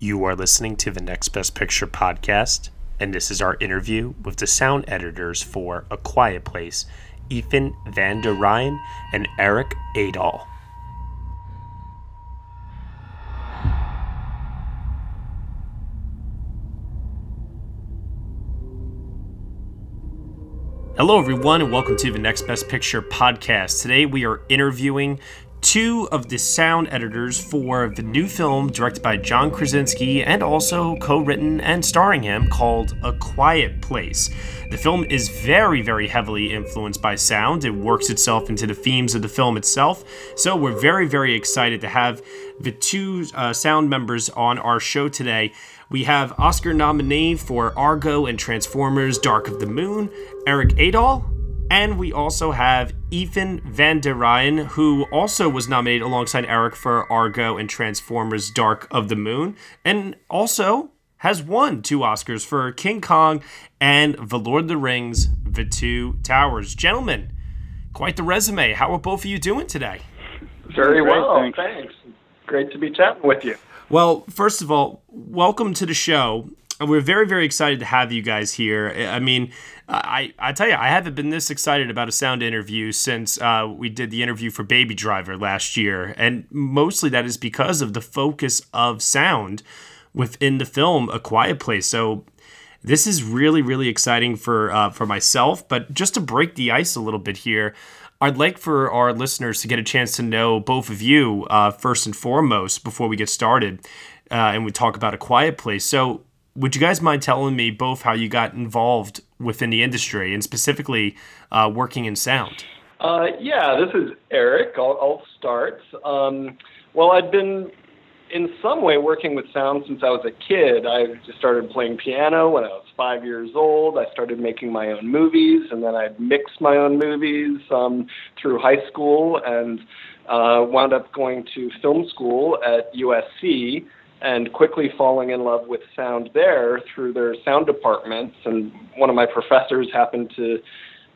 You are listening to the Next Best Picture podcast, and this is our interview with the sound editors for A Quiet Place, Ethan Van der Ryn and Erik Aadahl. Hello, everyone, and welcome to the Next Best Picture podcast. Today we are interviewing two of the sound editors for the new film directed by John Krasinski and also co written and starring him called A Quiet Place. The film is very, very heavily influenced by sound. It works itself into the themes of the film itself. So we're very, very excited to have the two uh, sound members on our show today. We have Oscar nominee for Argo and Transformers Dark of the Moon, Erik Aadahl, and we also have Ethan Van der Ryn, who also was nominated alongside Eric for Argo and Transformers Dark of the Moon, and also has won two Oscars for King Kong and The Lord of the Rings, The Two Towers. Gentlemen, quite the resume. How are both of you doing today? Very well, thanks. thanks. Great to be chatting with you. Well, first of all, welcome to the show. We're very, very excited to have you guys here. I mean, I, I tell you, I haven't been this excited about a sound interview since uh, we did the interview for Baby Driver last year. And mostly that is because of the focus of sound within the film A Quiet Place. So this is really, really exciting for, uh, for myself. But just to break the ice a little bit here, I'd like for our listeners to get a chance to know both of you uh, first and foremost before we get started uh, and we talk about a quiet place. So, would you guys mind telling me both how you got involved within the industry and specifically uh, working in sound? Uh, yeah, this is Eric. I'll, I'll start. Um, well, I'd been in some way working with sound since I was a kid. I just started playing piano when I was five years old. I started making my own movies, and then I mixed my own movies um, through high school, and uh, wound up going to film school at USC, and quickly falling in love with sound there through their sound departments. And one of my professors happened to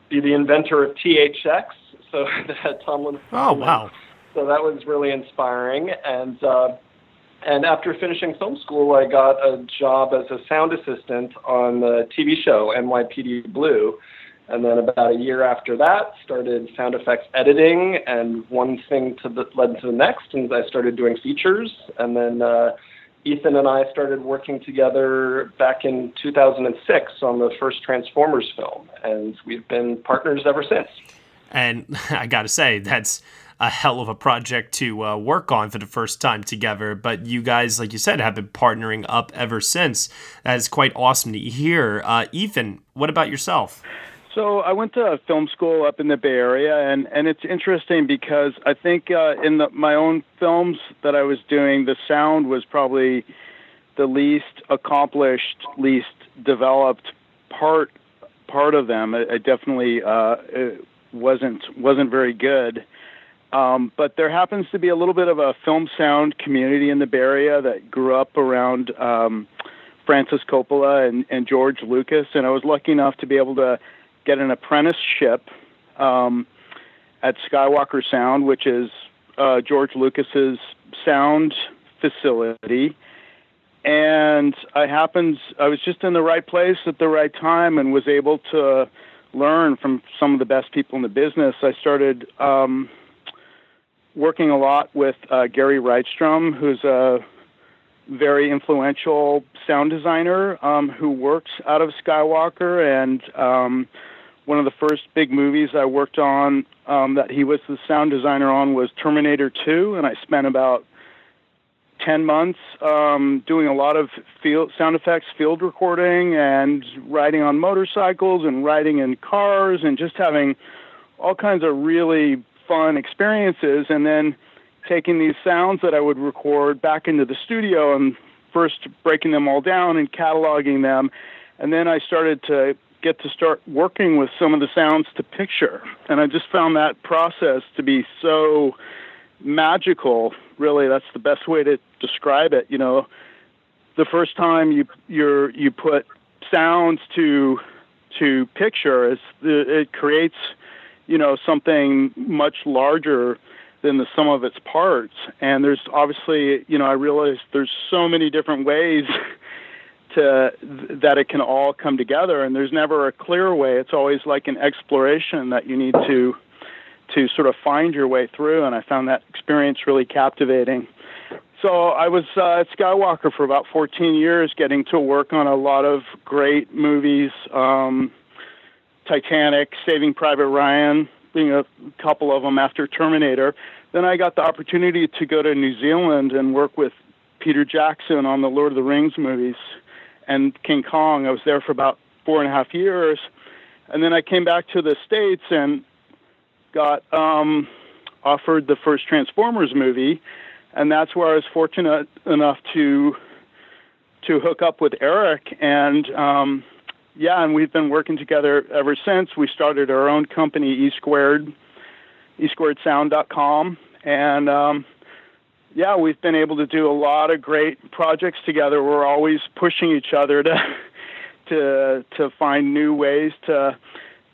be the inventor of THX, so that Tom Holman. Oh wow! So that was really inspiring, and. Uh, and after finishing film school, I got a job as a sound assistant on the TV show NYPD Blue. And then about a year after that, started sound effects editing, and one thing to the, led to the next, and I started doing features. And then uh, Ethan and I started working together back in 2006 on the first Transformers film, and we've been partners ever since. And I got to say, that's a hell of a project to uh, work on for the first time together. But you guys, like you said, have been partnering up ever since. That is quite awesome to hear. Uh, Ethan, what about yourself? So I went to film school up in the Bay Area, and and it's interesting because I think uh, in the, my own films that I was doing, the sound was probably the least accomplished, least developed part part of them. It, it definitely uh, it wasn't wasn't very good. Um, but there happens to be a little bit of a film sound community in the Bay Area that grew up around um, Francis Coppola and, and George Lucas, and I was lucky enough to be able to get an apprenticeship um, at Skywalker Sound, which is uh, George Lucas's sound facility. And I happened, I was just in the right place at the right time and was able to learn from some of the best people in the business. I started um, working a lot with uh, Gary Rydstrom, who's a very influential sound designer um, who works out of Skywalker. And um, one of the first big movies I worked on um, that he was the sound designer on was Terminator 2. And I spent about 10 months um, doing a lot of field sound effects field recording and riding on motorcycles and riding in cars and just having all kinds of really fun experiences and then taking these sounds that I would record back into the studio and first breaking them all down and cataloging them and then I started to get to start working with some of the sounds to picture and I just found that process to be so magical really that's the best way to describe it you know the first time you you you put sounds to to picture it creates you know something much larger than the sum of its parts. And there's obviously, you know, I realize there's so many different ways to that it can all come together, and there's never a clear way. It's always like an exploration that you need to to sort of find your way through. And I found that experience really captivating. So I was uh, at Skywalker for about 14 years, getting to work on a lot of great movies. Um, Titanic, Saving Private Ryan, being a couple of them after Terminator. Then I got the opportunity to go to New Zealand and work with Peter Jackson on the Lord of the Rings movies and King Kong. I was there for about four and a half years. And then I came back to the States and got um, offered the first Transformers movie. And that's where I was fortunate enough to to hook up with Eric and um, yeah, and we've been working together ever since. We started our own company, E Squared, eSquaredSound.com, and um, yeah, we've been able to do a lot of great projects together. We're always pushing each other to to to find new ways to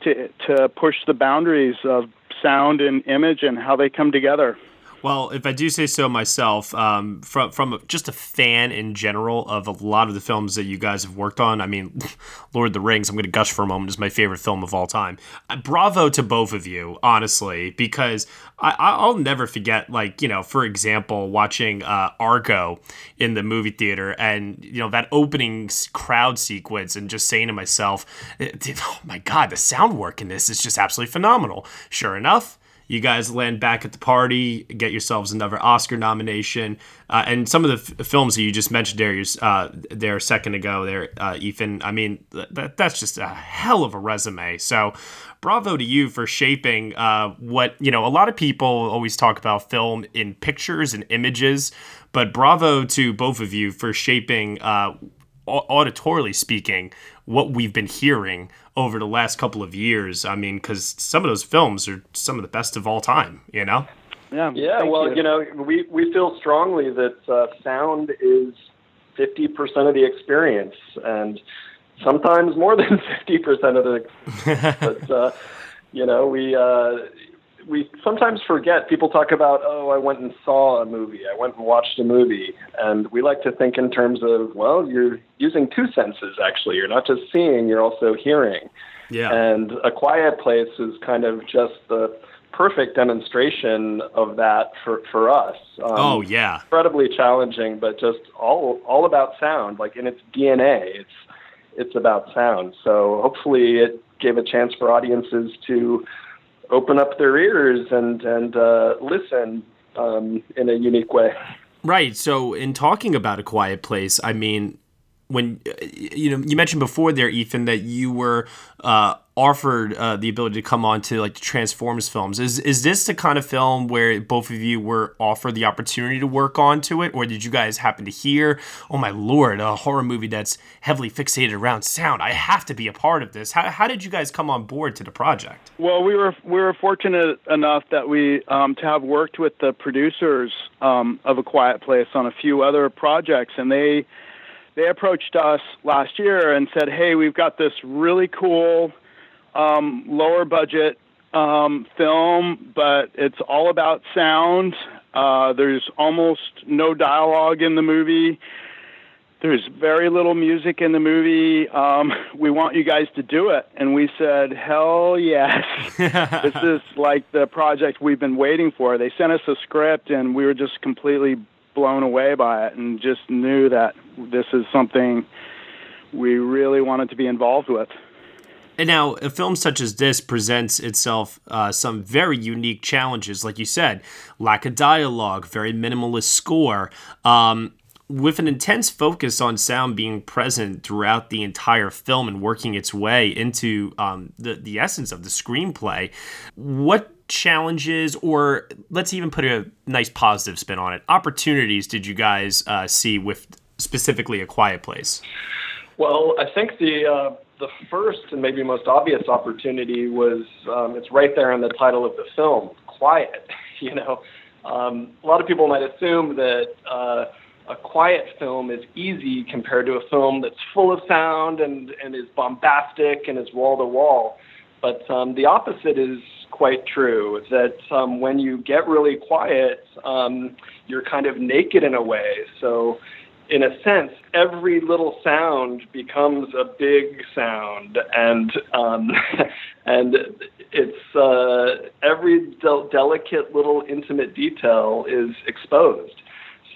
to to push the boundaries of sound and image and how they come together. Well, if I do say so myself, um, from from just a fan in general of a lot of the films that you guys have worked on, I mean, Lord of the Rings, I'm going to gush for a moment, is my favorite film of all time. Uh, bravo to both of you, honestly, because I, will never forget, like, you know, for example, watching uh, Argo in the movie theater and, you know, that opening crowd sequence and just saying to myself, oh my God, the sound work in this is just absolutely phenomenal. Sure enough, you guys land back at the party, get yourselves another Oscar nomination, uh, and some of the f- films that you just mentioned there, uh, there a second ago, there, uh, Ethan. I mean, th- that's just a hell of a resume. So, bravo to you for shaping uh, what you know. A lot of people always talk about film in pictures and images, but bravo to both of you for shaping uh, auditorily speaking, what we've been hearing over the last couple of years. I mean, because some of those films are some of the best of all time, you know? Yeah. Yeah. Well, you. you. know, we, we feel strongly that uh, sound is 50% of the experience and sometimes more than 50% of the, but, uh, you know, we, uh, we sometimes forget. People talk about, oh, I went and saw a movie. I went and watched a movie, and we like to think in terms of, well, you're using two senses. Actually, you're not just seeing; you're also hearing. Yeah. And a quiet place is kind of just the perfect demonstration of that for for us. Um, oh yeah. Incredibly challenging, but just all all about sound. Like in its DNA, it's it's about sound. So hopefully, it gave a chance for audiences to open up their ears and and uh, listen um, in a unique way. Right. So, in talking about a quiet place, I mean, when you know you mentioned before there, Ethan, that you were uh, offered uh, the ability to come on to like the Transformers films. Is is this the kind of film where both of you were offered the opportunity to work on to it, or did you guys happen to hear, oh my lord, a horror movie that's heavily fixated around sound? I have to be a part of this. How, how did you guys come on board to the project? Well, we were we were fortunate enough that we um, to have worked with the producers um, of A Quiet Place on a few other projects, and they they approached us last year and said, "Hey, we've got this really cool um, lower budget um, film, but it's all about sound. Uh, there's almost no dialogue in the movie. There's very little music in the movie. Um, we want you guys to do it. And we said, hell yes. this is like the project we've been waiting for. They sent us a script, and we were just completely blown away by it and just knew that this is something we really wanted to be involved with. And now, a film such as this presents itself uh, some very unique challenges, like you said, lack of dialogue, very minimalist score, um, with an intense focus on sound being present throughout the entire film and working its way into um, the the essence of the screenplay. What challenges, or let's even put a nice positive spin on it, opportunities did you guys uh, see with specifically A Quiet Place? Well, I think the uh, the first and maybe most obvious opportunity was um, it's right there in the title of the film, quiet. You know, um, a lot of people might assume that uh, a quiet film is easy compared to a film that's full of sound and and is bombastic and is wall to wall. But um, the opposite is quite true. That um, when you get really quiet, um, you're kind of naked in a way. So, in a sense, every little sound becomes a big sound, and um, and it's uh, every del- delicate little intimate detail is exposed.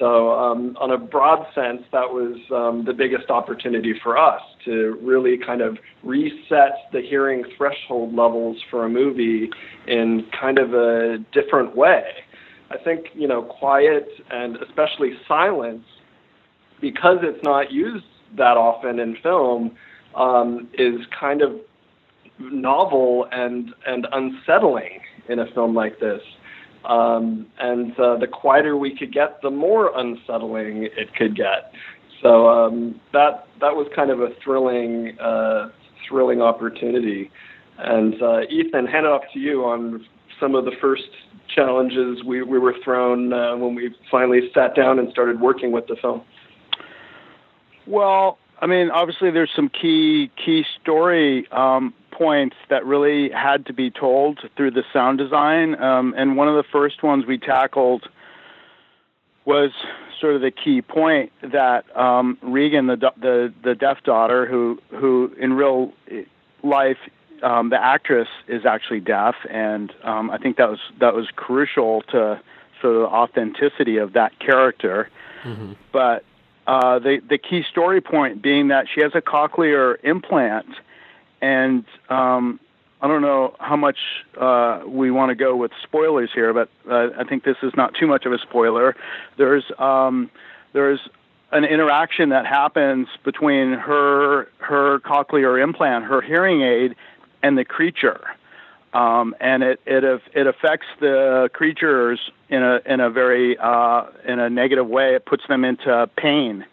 So, um, on a broad sense, that was um, the biggest opportunity for us to really kind of reset the hearing threshold levels for a movie in kind of a different way. I think, you know, quiet and especially silence, because it's not used that often in film, um, is kind of novel and, and unsettling in a film like this. Um, and uh, the quieter we could get, the more unsettling it could get. So um, that that was kind of a thrilling uh, thrilling opportunity. And uh, Ethan, hand it off to you on some of the first challenges we, we were thrown uh, when we finally sat down and started working with the film. Well, I mean, obviously, there's some key key story um, points that really had to be told through the sound design. Um, and one of the first ones we tackled was sort of the key point that um, Regan, the, the the deaf daughter, who who in real life um, the actress is actually deaf, and um, I think that was that was crucial to sort of the authenticity of that character. Mm-hmm. But uh, the the key story point being that she has a cochlear implant and um, I don't know how much uh, we want to go with spoilers here, but uh, I think this is not too much of a spoiler. There's um, there's an interaction that happens between her her cochlear implant, her hearing aid, and the creature, um, and it it it affects the creatures in a in a very uh, in a negative way. It puts them into pain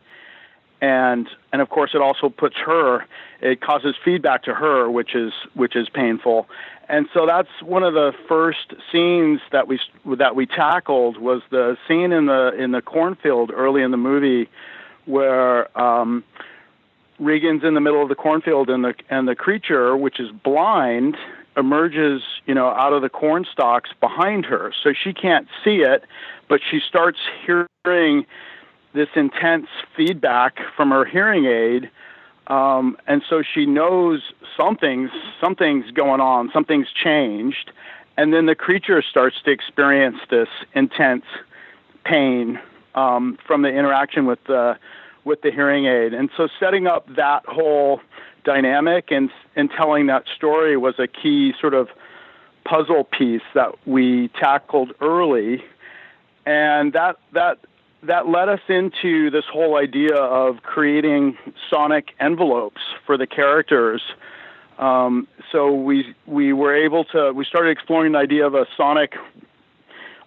and and of course it also puts her it causes feedback to her which is which is painful and so that's one of the first scenes that we that we tackled was the scene in the in the cornfield early in the movie where um Regan's in the middle of the cornfield and the and the creature which is blind emerges you know out of the corn stalks behind her so she can't see it but she starts hearing this intense feedback from her hearing aid. Um, and so she knows something's something's going on, something's changed, and then the creature starts to experience this intense pain um, from the interaction with the with the hearing aid. And so setting up that whole dynamic and and telling that story was a key sort of puzzle piece that we tackled early, and that that that led us into this whole idea of creating sonic envelopes for the characters. Um, so we we were able to we started exploring the idea of a sonic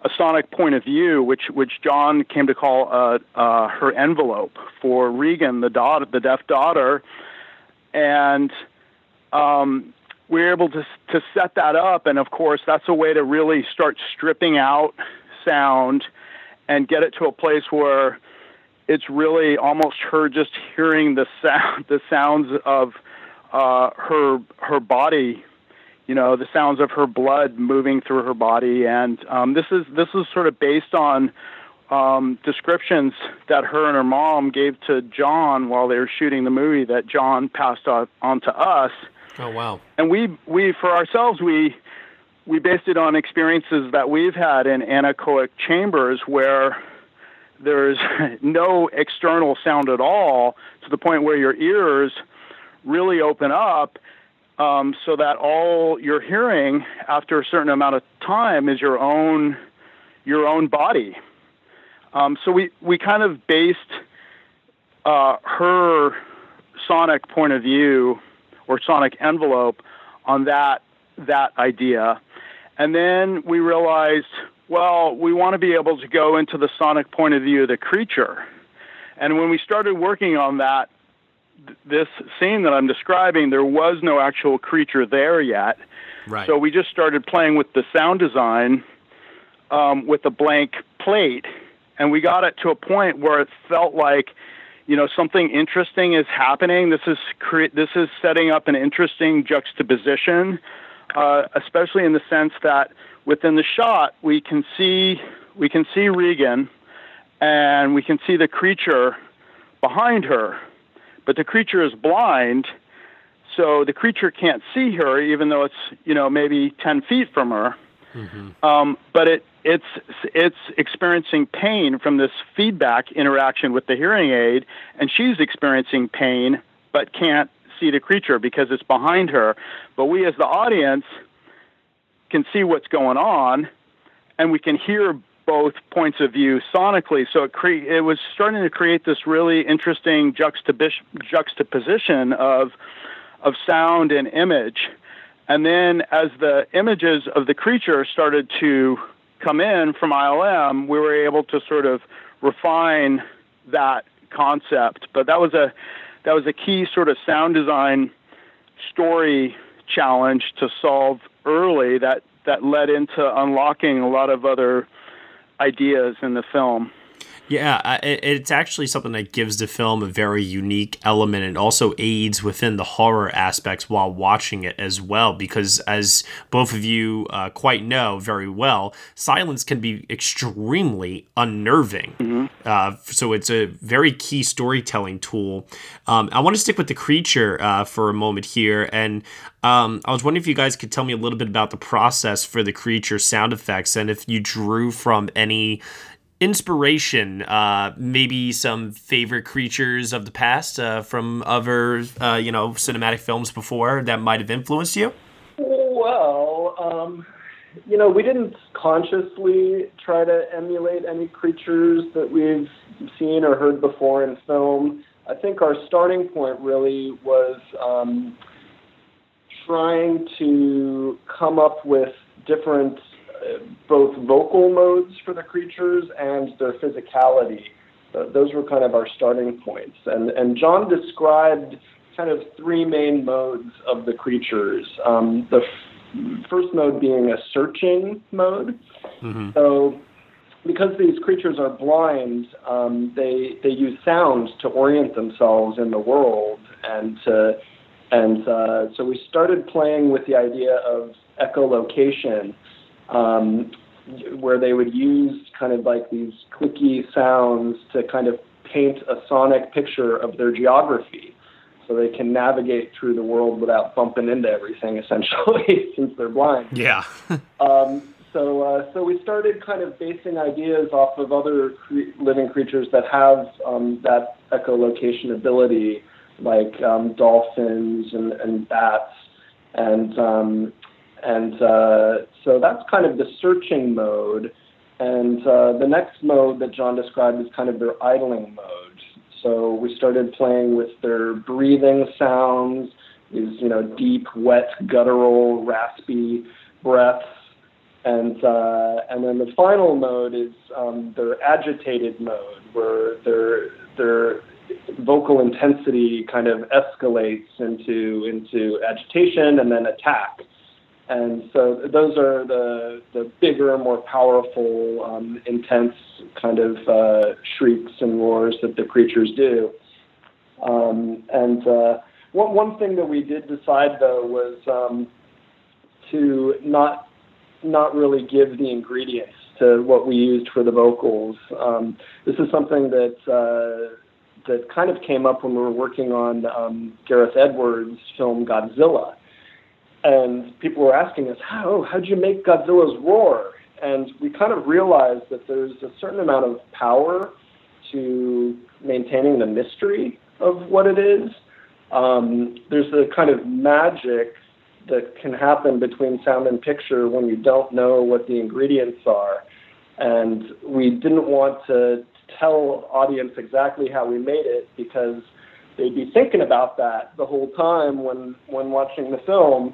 a sonic point of view, which which John came to call uh, uh, her envelope for Regan, the daughter, the deaf daughter, and um, we were able to to set that up. And of course, that's a way to really start stripping out sound and get it to a place where it's really almost her just hearing the sound, the sounds of uh, her her body, you know, the sounds of her blood moving through her body, and um, this is this is sort of based on um, descriptions that her and her mom gave to John while they were shooting the movie that John passed on, on to us. Oh wow! And we we for ourselves we we based it on experiences that we've had in anechoic chambers where there's no external sound at all to the point where your ears really open up um, so that all you're hearing after a certain amount of time is your own your own body. Um, so we, we kind of based uh, her sonic point of view or sonic envelope on that that idea. And then we realized, well, we want to be able to go into the sonic point of view of the creature. And when we started working on that, this scene that I'm describing, there was no actual creature there yet. Right. So we just started playing with the sound design um, with a blank plate, and we got it to a point where it felt like, you know, something interesting is happening. This is cre- this is setting up an interesting juxtaposition uh, especially in the sense that within the shot we can see we can see Regan, and we can see the creature behind her, but the creature is blind, so the creature can't see her, even though it's you know maybe ten feet from her. Mm-hmm. Um, but it it's it's experiencing pain from this feedback interaction with the hearing aid, and she's experiencing pain but can't see the creature because it's behind her. But we, as the audience, can see what's going on, and we can hear both points of view sonically. So it cre- it was starting to create this really interesting juxtaposition of of sound and image. And then as the images of the creature started to come in from ILM, we were able to sort of refine that concept. But that was a that was a key sort of sound design story challenge to solve early that that led into unlocking a lot of other ideas in the film. Yeah, it's actually something that gives the film a very unique element and also aids within the horror aspects while watching it as well. Because, as both of you uh, quite know very well, silence can be extremely unnerving. Mm-hmm. Uh, so, it's a very key storytelling tool. Um, I want to stick with the creature uh, for a moment here. And um, I was wondering if you guys could tell me a little bit about the process for the creature sound effects and if you drew from any inspiration, uh, maybe some favorite creatures of the past uh, from other, uh, you know, cinematic films before that might have influenced you? Well, um, you know, we didn't consciously try to emulate any creatures that we've seen or heard before in film. I think our starting point really was um, trying to come up with different both vocal modes for the creatures and their physicality. Uh, those were kind of our starting points. And, and John described kind of three main modes of the creatures. Um, the f- first mode being a searching mode. Mm-hmm. So, because these creatures are blind, um, they they use sounds to orient themselves in the world, and to, and uh, so we started playing with the idea of echolocation um, where they would use kind of like these clicky sounds to kind of paint a sonic picture of their geography so they can navigate through the world without bumping into everything essentially since they're blind. Yeah. um, so, uh, so we started kind of basing ideas off of other cre- living creatures that have um, that echolocation ability, like um, dolphins and, and bats, and um, and uh, so that's kind of the searching mode. And uh, the next mode that John described is kind of their idling mode. So we started playing with their breathing sounds, these you know deep, wet, guttural, raspy breaths, and uh, and then the final mode is um, their agitated mode, where their their vocal intensity kind of escalates into into agitation and then attack. And so those are the, the bigger, more powerful, um, intense kind of uh, shrieks and roars that the creatures do. Um, and uh, one, one thing that we did decide, though, was um, to not not really give the ingredients to what we used for the vocals. Um, this is something that uh, that kind of came up when we were working on um, Gareth Edwards' film Godzilla and people were asking us, how how'd you make Godzilla's roar? And we kind of realized that there's a certain amount of power to maintaining the mystery of what it is. Um, there's a kind of magic that can happen between sound and picture when you don't know what the ingredients are. And we didn't want to tell audience exactly how we made it because they'd be thinking about that the whole time when when watching the film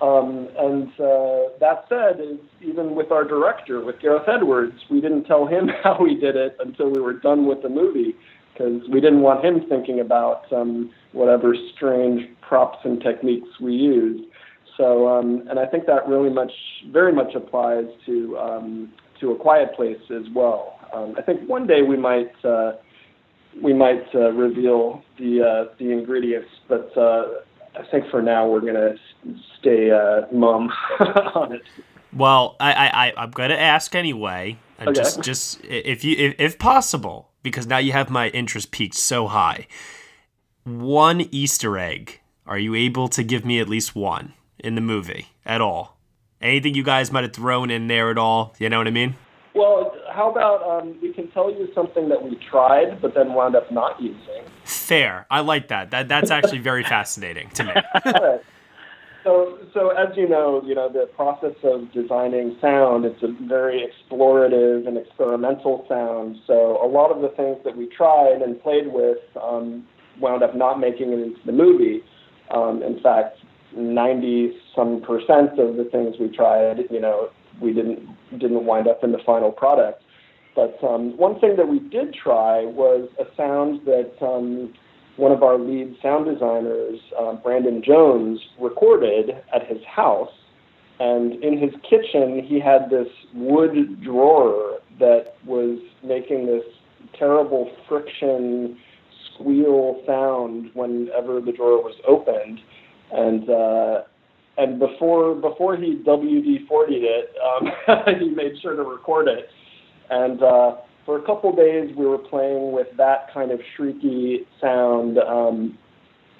um, and uh, that said, even with our director, with Gareth Edwards, we didn't tell him how we did it until we were done with the movie because we didn't want him thinking about um, whatever strange props and techniques we used. So, um, and I think that really much, very much applies to um, to a quiet place as well. Um, I think one day we might uh, we might uh, reveal the uh, the ingredients, but uh, I think for now we're gonna stay uh, mum on it. Well, I, I, I'm going to ask anyway. Okay. Just, just if you, if, if possible, because now you have my interest piqued so high. One Easter egg. Are you able to give me at least one in the movie at all? Anything you guys might have thrown in there at all? You know what I mean? Well, how about um, we can tell you something that we tried but then wound up not using. Fair. I like that. That that's actually very fascinating to me. Right. So, so as you know, you know the process of designing sound. It's a very explorative and experimental sound. So, a lot of the things that we tried and played with um, wound up not making it into the movie. Um, in fact, ninety some percent of the things we tried, you know, we didn't didn't wind up in the final product. But um, one thing that we did try was a sound that um, one of our lead sound designers, uh, Brandon Jones, recorded at his house. And in his kitchen, he had this wood drawer that was making this terrible friction squeal sound whenever the drawer was opened. And uh, and before before he WD 40'd it, um, he made sure to record it. And uh, for a couple days, we were playing with that kind of shrieky sound um,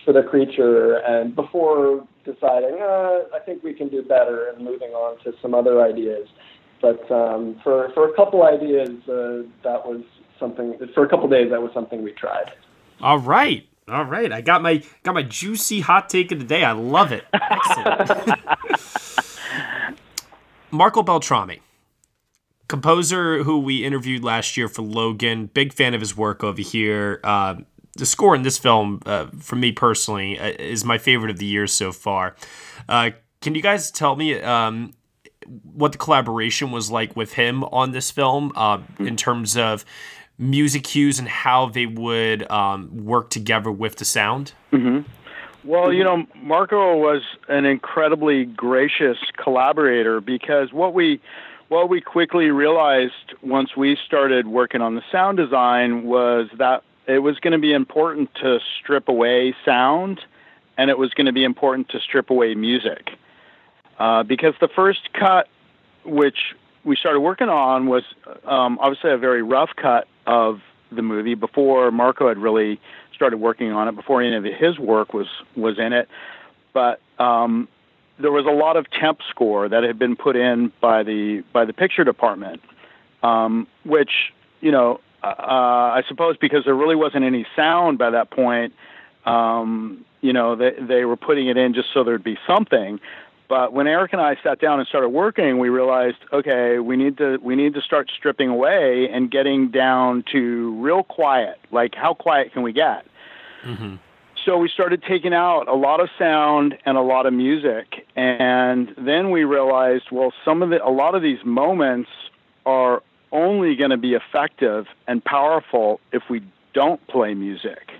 for the creature. And before deciding, uh, I think we can do better, and moving on to some other ideas. But um, for for a couple ideas, uh, that was something. For a couple days, that was something we tried. All right. All right. I got my got my juicy hot take of the day. I love it. Excellent. Marco Beltrami, composer who we interviewed last year for Logan. Big fan of his work over here. Uh, the score in this film, uh, for me personally, uh, is my favorite of the year so far. Uh, can you guys tell me um, what the collaboration was like with him on this film uh, in terms of music cues and how they would um, work together with the sound? Well, you know, Marco was an incredibly gracious collaborator because what we what we quickly realized once we started working on the sound design was that it was going to be important to strip away sound and it was going to be important to strip away music. Uh, because the first cut, which we started working on, was um, obviously a very rough cut of the movie before Marco had really started working on it, before any of his work was was in it. But um, there was a lot of temp score that had been put in by the by the picture department, um, which you know uh, I suppose because there really wasn't any sound by that point. Um, you know they they were putting it in just so there'd be something. But when Eric and I sat down and started working, we realized, okay, we need to we need to start stripping away and getting down to real quiet. Like how quiet can we get? So we started taking out a lot of sound and a lot of music, and then we realized, well, some of the a lot of these moments are only going to be effective and powerful if we don't play music.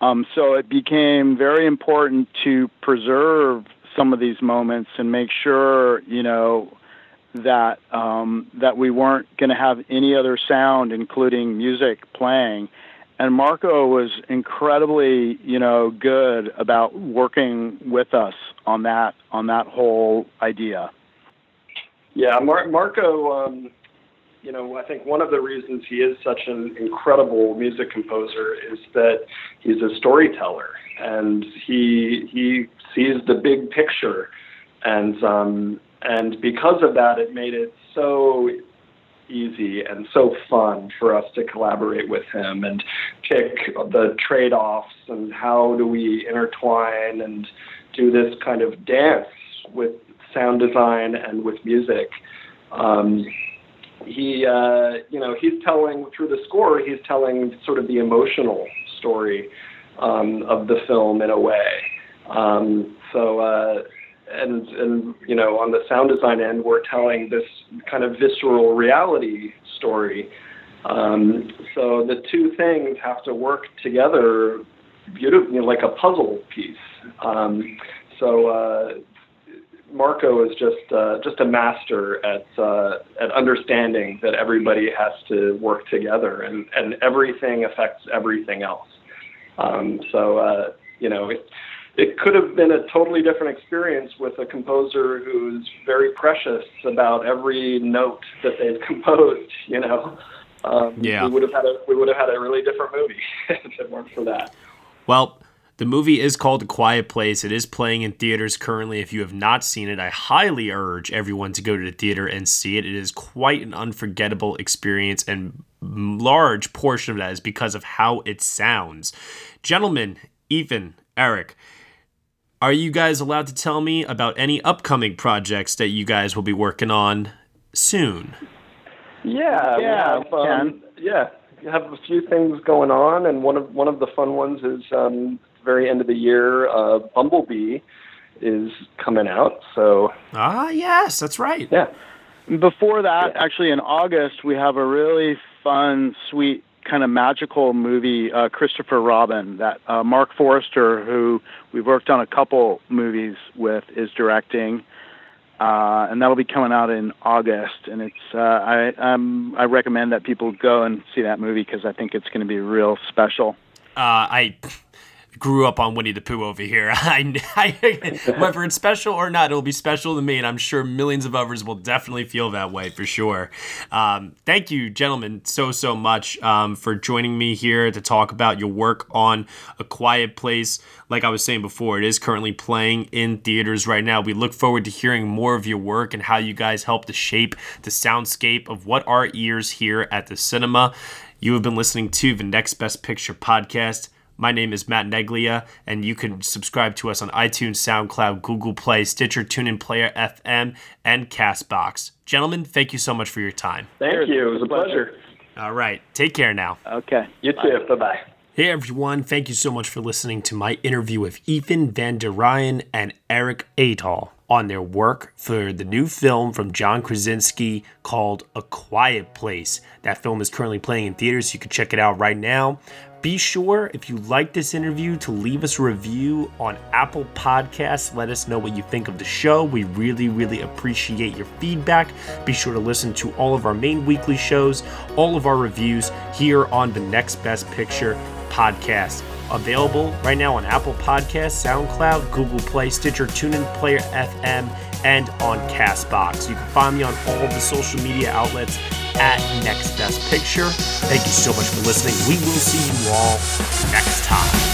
Um, so it became very important to preserve some of these moments and make sure, you know, that um, that we weren't going to have any other sound, including music, playing. And Marco was incredibly, you know, good about working with us on that on that whole idea. Yeah, Mar- Marco. Um, you know, I think one of the reasons he is such an incredible music composer is that he's a storyteller, and he he sees the big picture, and um, and because of that, it made it so easy and so fun for us to collaborate with him and pick the trade-offs and how do we intertwine and do this kind of dance with sound design and with music. Um, he, uh, you know, he's telling through the score. He's telling sort of the emotional story um, of the film in a way. Um, so, uh, and and you know, on the sound design end, we're telling this kind of visceral reality story. Um, so the two things have to work together beautifully, like a puzzle piece. Um, so. Uh, Marco is just uh, just a master at uh, at understanding that everybody has to work together and, and everything affects everything else. Um, so uh, you know, it, it could have been a totally different experience with a composer who's very precious about every note that they've composed. You know, um, Yeah. we would have had a we would have had a really different movie if it weren't for that. Well, the movie is called A Quiet Place. It is playing in theaters currently. If you have not seen it, I highly urge everyone to go to the theater and see it. It is quite an unforgettable experience, and large portion of that is because of how it sounds. Gentlemen, Ethan, Eric, are you guys allowed to tell me about any upcoming projects that you guys will be working on soon? Yeah, we Yeah, have, um, yeah, we have a few things going on, and one of one of the fun ones is um, very end of the year. Uh, Bumblebee is coming out, so Ah, yes, that's right. yeah. Before that, actually in August, we have a really fun, sweet, kind of magical movie, uh, Christopher Robin, that uh, Marc Forster, who we've worked on a couple movies with, is directing. Uh, and that'll be coming out in August, and it's uh, I um, I recommend that people go and see that movie because I think it's going to be real special. uh, I grew up on Winnie the Pooh over here. I, I, whether it's special or not, it'll be special to me, and I'm sure millions of others will definitely feel that way for sure. Um, thank you, gentlemen, so so much um, for joining me here to talk about your work on A Quiet Place. Like I was saying before, it is currently playing in theaters right now. We look forward to hearing more of your work and how you guys help to shape the soundscape of what our ears hear at the cinema. You have been listening to the Next Best Picture podcast. My name is Matt Neglia, and you can subscribe to us on iTunes, SoundCloud, Google Play, Stitcher, TuneIn Player, FM, and Castbox. Gentlemen, thank you so much for your time. Thank you. It was a pleasure. All right, take care now. Okay. You too. Bye bye. Hey everyone, thank you so much for listening to my interview with Ethan Van der Ryn and Erik Aadahl on their work for the new film from John Krasinski called A Quiet Place. That film is currently playing in theaters. You can check it out right now. Be sure, if you like this interview, to leave us a review on Apple Podcasts. Let us know what you think of the show. We really, really appreciate your feedback. Be sure to listen to all of our main weekly shows, all of our reviews here on the Next Best Picture podcast. Available right now on Apple Podcasts, SoundCloud, Google Play, Stitcher, TuneIn Player FM, and on Castbox. You can find me on all the social media outlets at Next Best Picture. Thank you so much for listening. We will see you all next time.